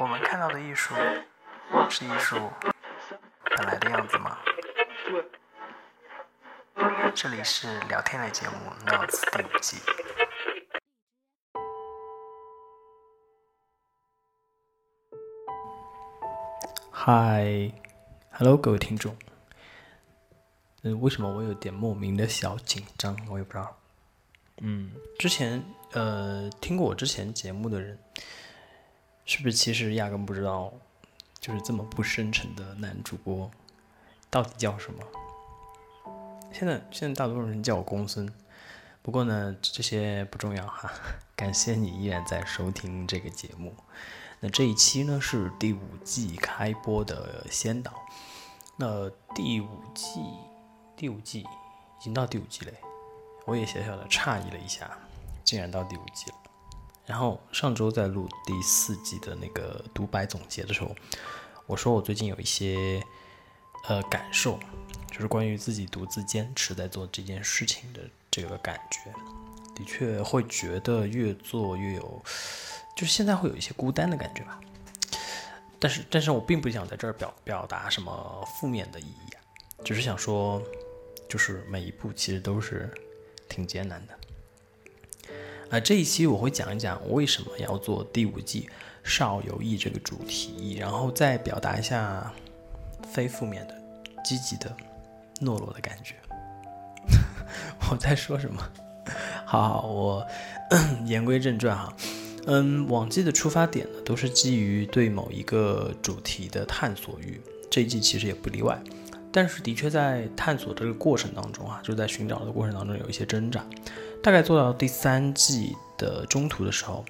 我们看到的艺术是艺术本来的样子吗？这里是聊天类节目《Notes》第五季。嗨，Hello，各位听众。嗯，为什么我有点莫名的小紧张？我也不知道。嗯，之前呃听过我之前节目的人，是不是其实压根不知道，就是这么不深沉的男主播到底叫什么？现在现在大多数人叫我公孙，不过呢这些不重要哈。感谢你依然在收听这个节目。那这一期呢是第五季开播的先导。那第五季第五季已经到第五季嘞。我也小小的诧异了一下，竟然到第五季了。然后上周在录第四季的那个独白总结的时候，我说我最近有一些呃感受，就是关于自己独自坚持在做这件事情的这个感觉，的确会觉得越做越有，就是现在会有一些孤单的感觉吧。但是，但是我并不想在这儿表表达什么负面的意义啊，只是想说，就是每一步其实都是。挺艰难的，啊，这一期我会讲一讲我为什么要做第五季少有意这个主题，然后再表达一下非负面的、积极的、懦弱的感觉。我在说什么？好好，我 言归正传哈。嗯，往季的出发点呢，都是基于对某一个主题的探索欲，这一季其实也不例外。但是的确在探索这个过程当中啊，就在寻找的过程当中有一些挣扎。大概做到第三季的中途的时候，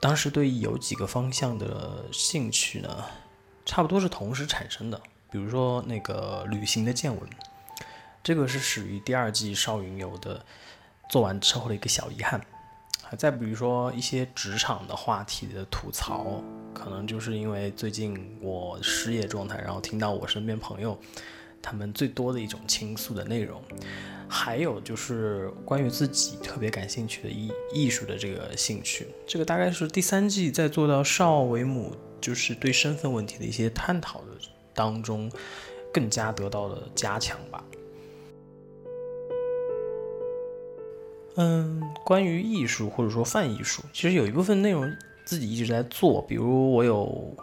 当时对有几个方向的兴趣呢，差不多是同时产生的。比如说那个旅行的见闻，这个是始于第二季少云游的做完之后的一个小遗憾。再比如说一些职场的话题的吐槽，可能就是因为最近我失业状态，然后听到我身边朋友。他们最多的一种倾诉的内容，还有就是关于自己特别感兴趣的艺艺术的这个兴趣，这个大概是第三季在做到少为母，就是对身份问题的一些探讨的当中，更加得到了加强吧。嗯，关于艺术或者说泛艺术，其实有一部分内容自己一直在做，比如我有。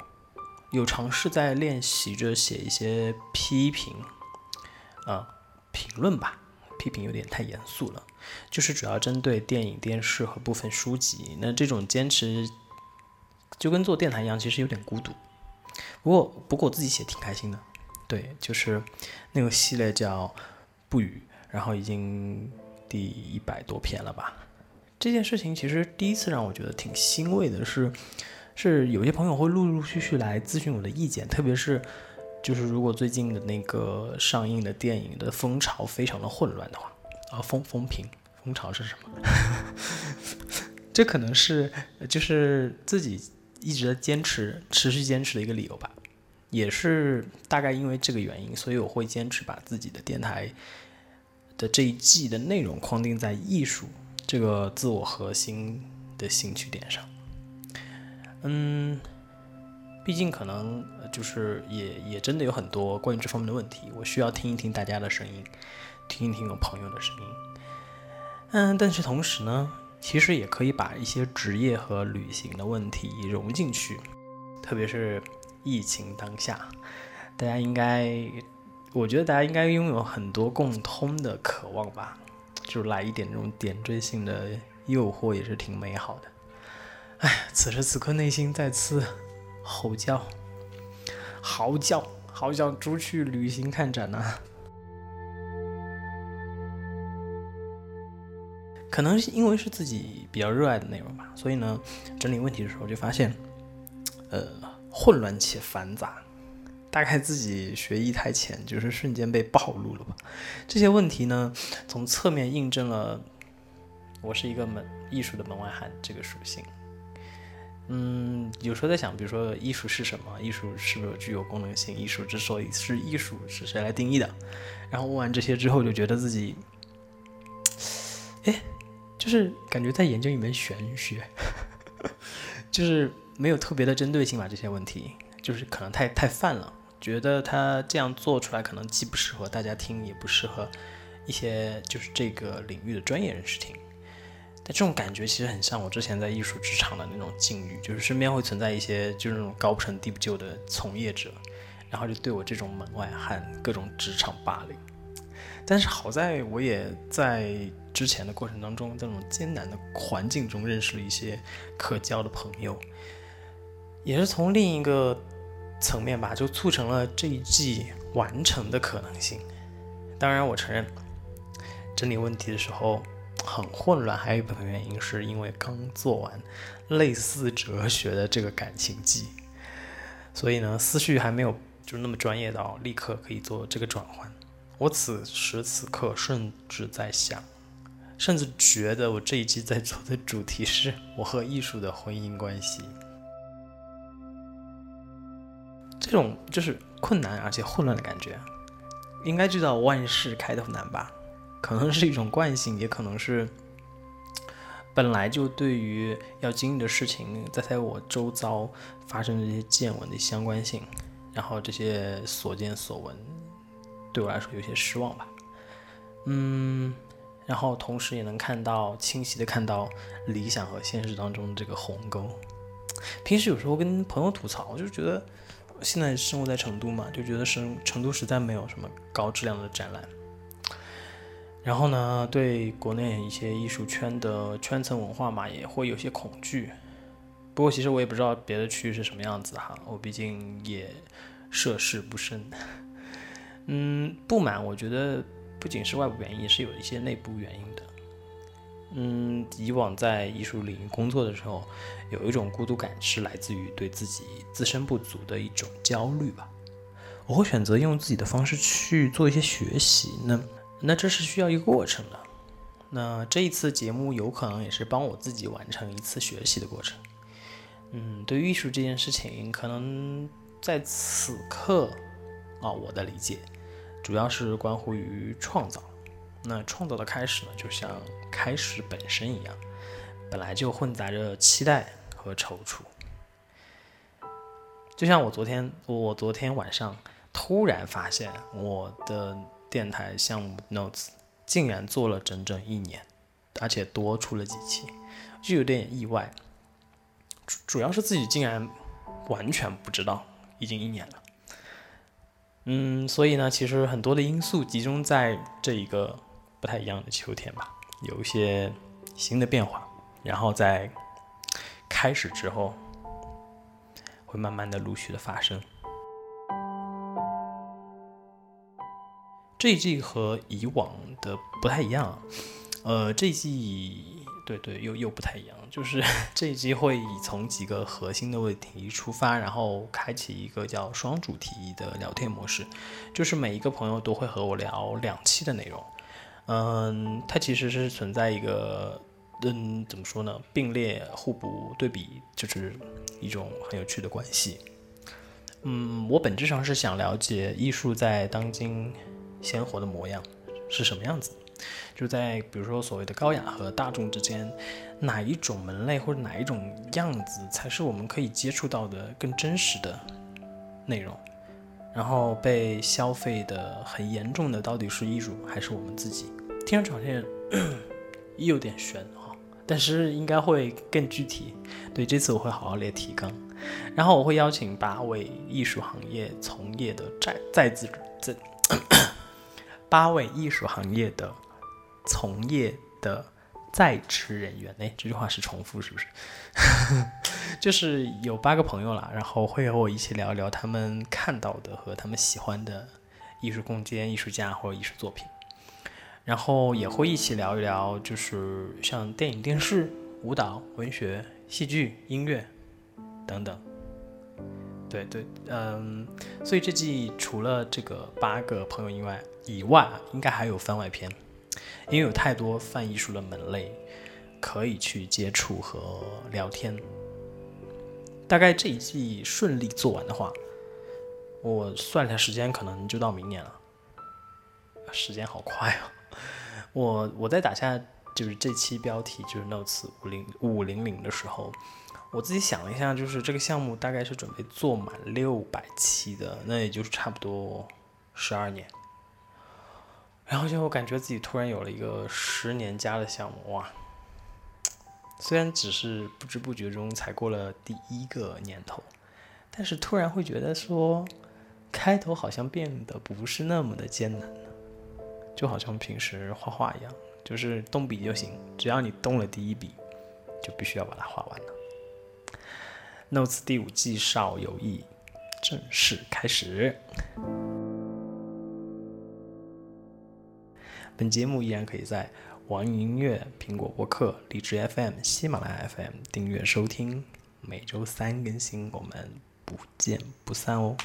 有尝试在练习着写一些批评，啊，评论吧，批评有点太严肃了，就是主要针对电影、电视和部分书籍。那这种坚持就跟做电台一样，其实有点孤独。不过，不过我自己写挺开心的。对，就是那个系列叫《不语》，然后已经第一百多篇了吧。这件事情其实第一次让我觉得挺欣慰的是。是有些朋友会陆陆续续来咨询我的意见，特别是，就是如果最近的那个上映的电影的风潮非常的混乱的话，啊，风风评风潮是什么？这可能是就是自己一直在坚持、持续坚持的一个理由吧，也是大概因为这个原因，所以我会坚持把自己的电台的这一季的内容框定在艺术这个自我核心的兴趣点上。嗯，毕竟可能就是也也真的有很多关于这方面的问题，我需要听一听大家的声音，听一听我朋友的声音。嗯，但是同时呢，其实也可以把一些职业和旅行的问题融进去，特别是疫情当下，大家应该，我觉得大家应该拥有很多共通的渴望吧，就是来一点这种点缀性的诱惑，也是挺美好的。哎，此时此刻内心再次吼叫、嚎叫，好想出去旅行看展呐！可能是因为是自己比较热爱的内容吧，所以呢，整理问题的时候就发现，呃，混乱且繁杂。大概自己学艺太浅，就是瞬间被暴露了吧？这些问题呢，从侧面印证了我是一个门艺术的门外汉这个属性。嗯，有时候在想，比如说艺术是什么？艺术是不是具有功能性？艺术之所以是艺术，是谁来定义的？然后问完这些之后，就觉得自己，哎，就是感觉在研究一门玄学，就是没有特别的针对性吧，这些问题就是可能太太泛了，觉得他这样做出来可能既不适合大家听，也不适合一些就是这个领域的专业人士听。但这种感觉其实很像我之前在艺术职场的那种境遇，就是身边会存在一些就是那种高不成低不就的从业者，然后就对我这种门外汉各种职场霸凌。但是好在我也在之前的过程当中，在那种艰难的环境中认识了一些可交的朋友，也是从另一个层面吧，就促成了这一季完成的可能性。当然，我承认整理问题的时候。很混乱，还有一部分原因是因为刚做完类似哲学的这个感情记，所以呢，思绪还没有就那么专业到立刻可以做这个转换。我此时此刻甚至在想，甚至觉得我这一季在做的主题是我和艺术的婚姻关系。这种就是困难而且混乱的感觉，应该知道万事开头难吧。可能是一种惯性，也可能是本来就对于要经历的事情，在在我周遭发生的这些见闻的相关性，然后这些所见所闻对我来说有些失望吧。嗯，然后同时也能看到清晰的看到理想和现实当中的这个鸿沟。平时有时候跟朋友吐槽，我就觉得现在生活在成都嘛，就觉得成成都实在没有什么高质量的展览。然后呢，对国内一些艺术圈的圈层文化嘛，也会有些恐惧。不过其实我也不知道别的区域是什么样子哈，我毕竟也涉世不深。嗯，不满，我觉得不仅是外部原因，也是有一些内部原因的。嗯，以往在艺术领域工作的时候，有一种孤独感，是来自于对自己自身不足的一种焦虑吧。我会选择用自己的方式去做一些学习，那。那这是需要一个过程的，那这一次节目有可能也是帮我自己完成一次学习的过程。嗯，对于艺术这件事情，可能在此刻啊，我的理解主要是关乎于创造。那创造的开始呢，就像开始本身一样，本来就混杂着期待和踌躇。就像我昨天，我昨天晚上突然发现我的。电台项目 Notes 竟然做了整整一年，而且多出了几期，就有点意外。主主要是自己竟然完全不知道已经一年了。嗯，所以呢，其实很多的因素集中在这一个不太一样的秋天吧，有一些新的变化，然后在开始之后，会慢慢的陆续的发生。这一季和以往的不太一样，呃，这一季对对又又不太一样，就是 这一季会以从几个核心的问题出发，然后开启一个叫双主题的聊天模式，就是每一个朋友都会和我聊两期的内容，嗯，它其实是存在一个嗯怎么说呢，并列互补对比，就是一种很有趣的关系。嗯，我本质上是想了解艺术在当今。鲜活的模样是什么样子？就在比如说所谓的高雅和大众之间，哪一种门类或者哪一种样子才是我们可以接触到的更真实的内容？然后被消费的很严重的到底是艺术还是我们自己？听上去好像 有点悬啊，但是应该会更具体。对，这次我会好好列提纲，然后我会邀请八位艺术行业从业的在在职在。八位艺术行业的从业的在职人员，哎，这句话是重复是不是？就是有八个朋友啦，然后会和我一起聊一聊他们看到的和他们喜欢的艺术空间、艺术家或者艺术作品，然后也会一起聊一聊，就是像电影、电视、舞蹈、文学、戏剧、音乐等等。对对，嗯，所以这季除了这个八个朋友以外，以外应该还有番外篇，因为有太多泛艺术的门类可以去接触和聊天。大概这一季顺利做完的话，我算一下时间，可能就到明年了。时间好快啊！我我在打下就是这期标题就是 Notes 五零五零零的时候。我自己想了一下，就是这个项目大概是准备做满六百期的，那也就是差不多十二年。然后就我感觉自己突然有了一个十年加的项目，哇！虽然只是不知不觉中才过了第一个年头，但是突然会觉得说，开头好像变得不是那么的艰难了，就好像平时画画一样，就是动笔就行，只要你动了第一笔，就必须要把它画完了。Notes 第五季少有意正式开始。本节目依然可以在网易音乐、苹果播客、荔枝 FM、喜马拉雅 FM 订阅收听，每周三更新，我们不见不散哦。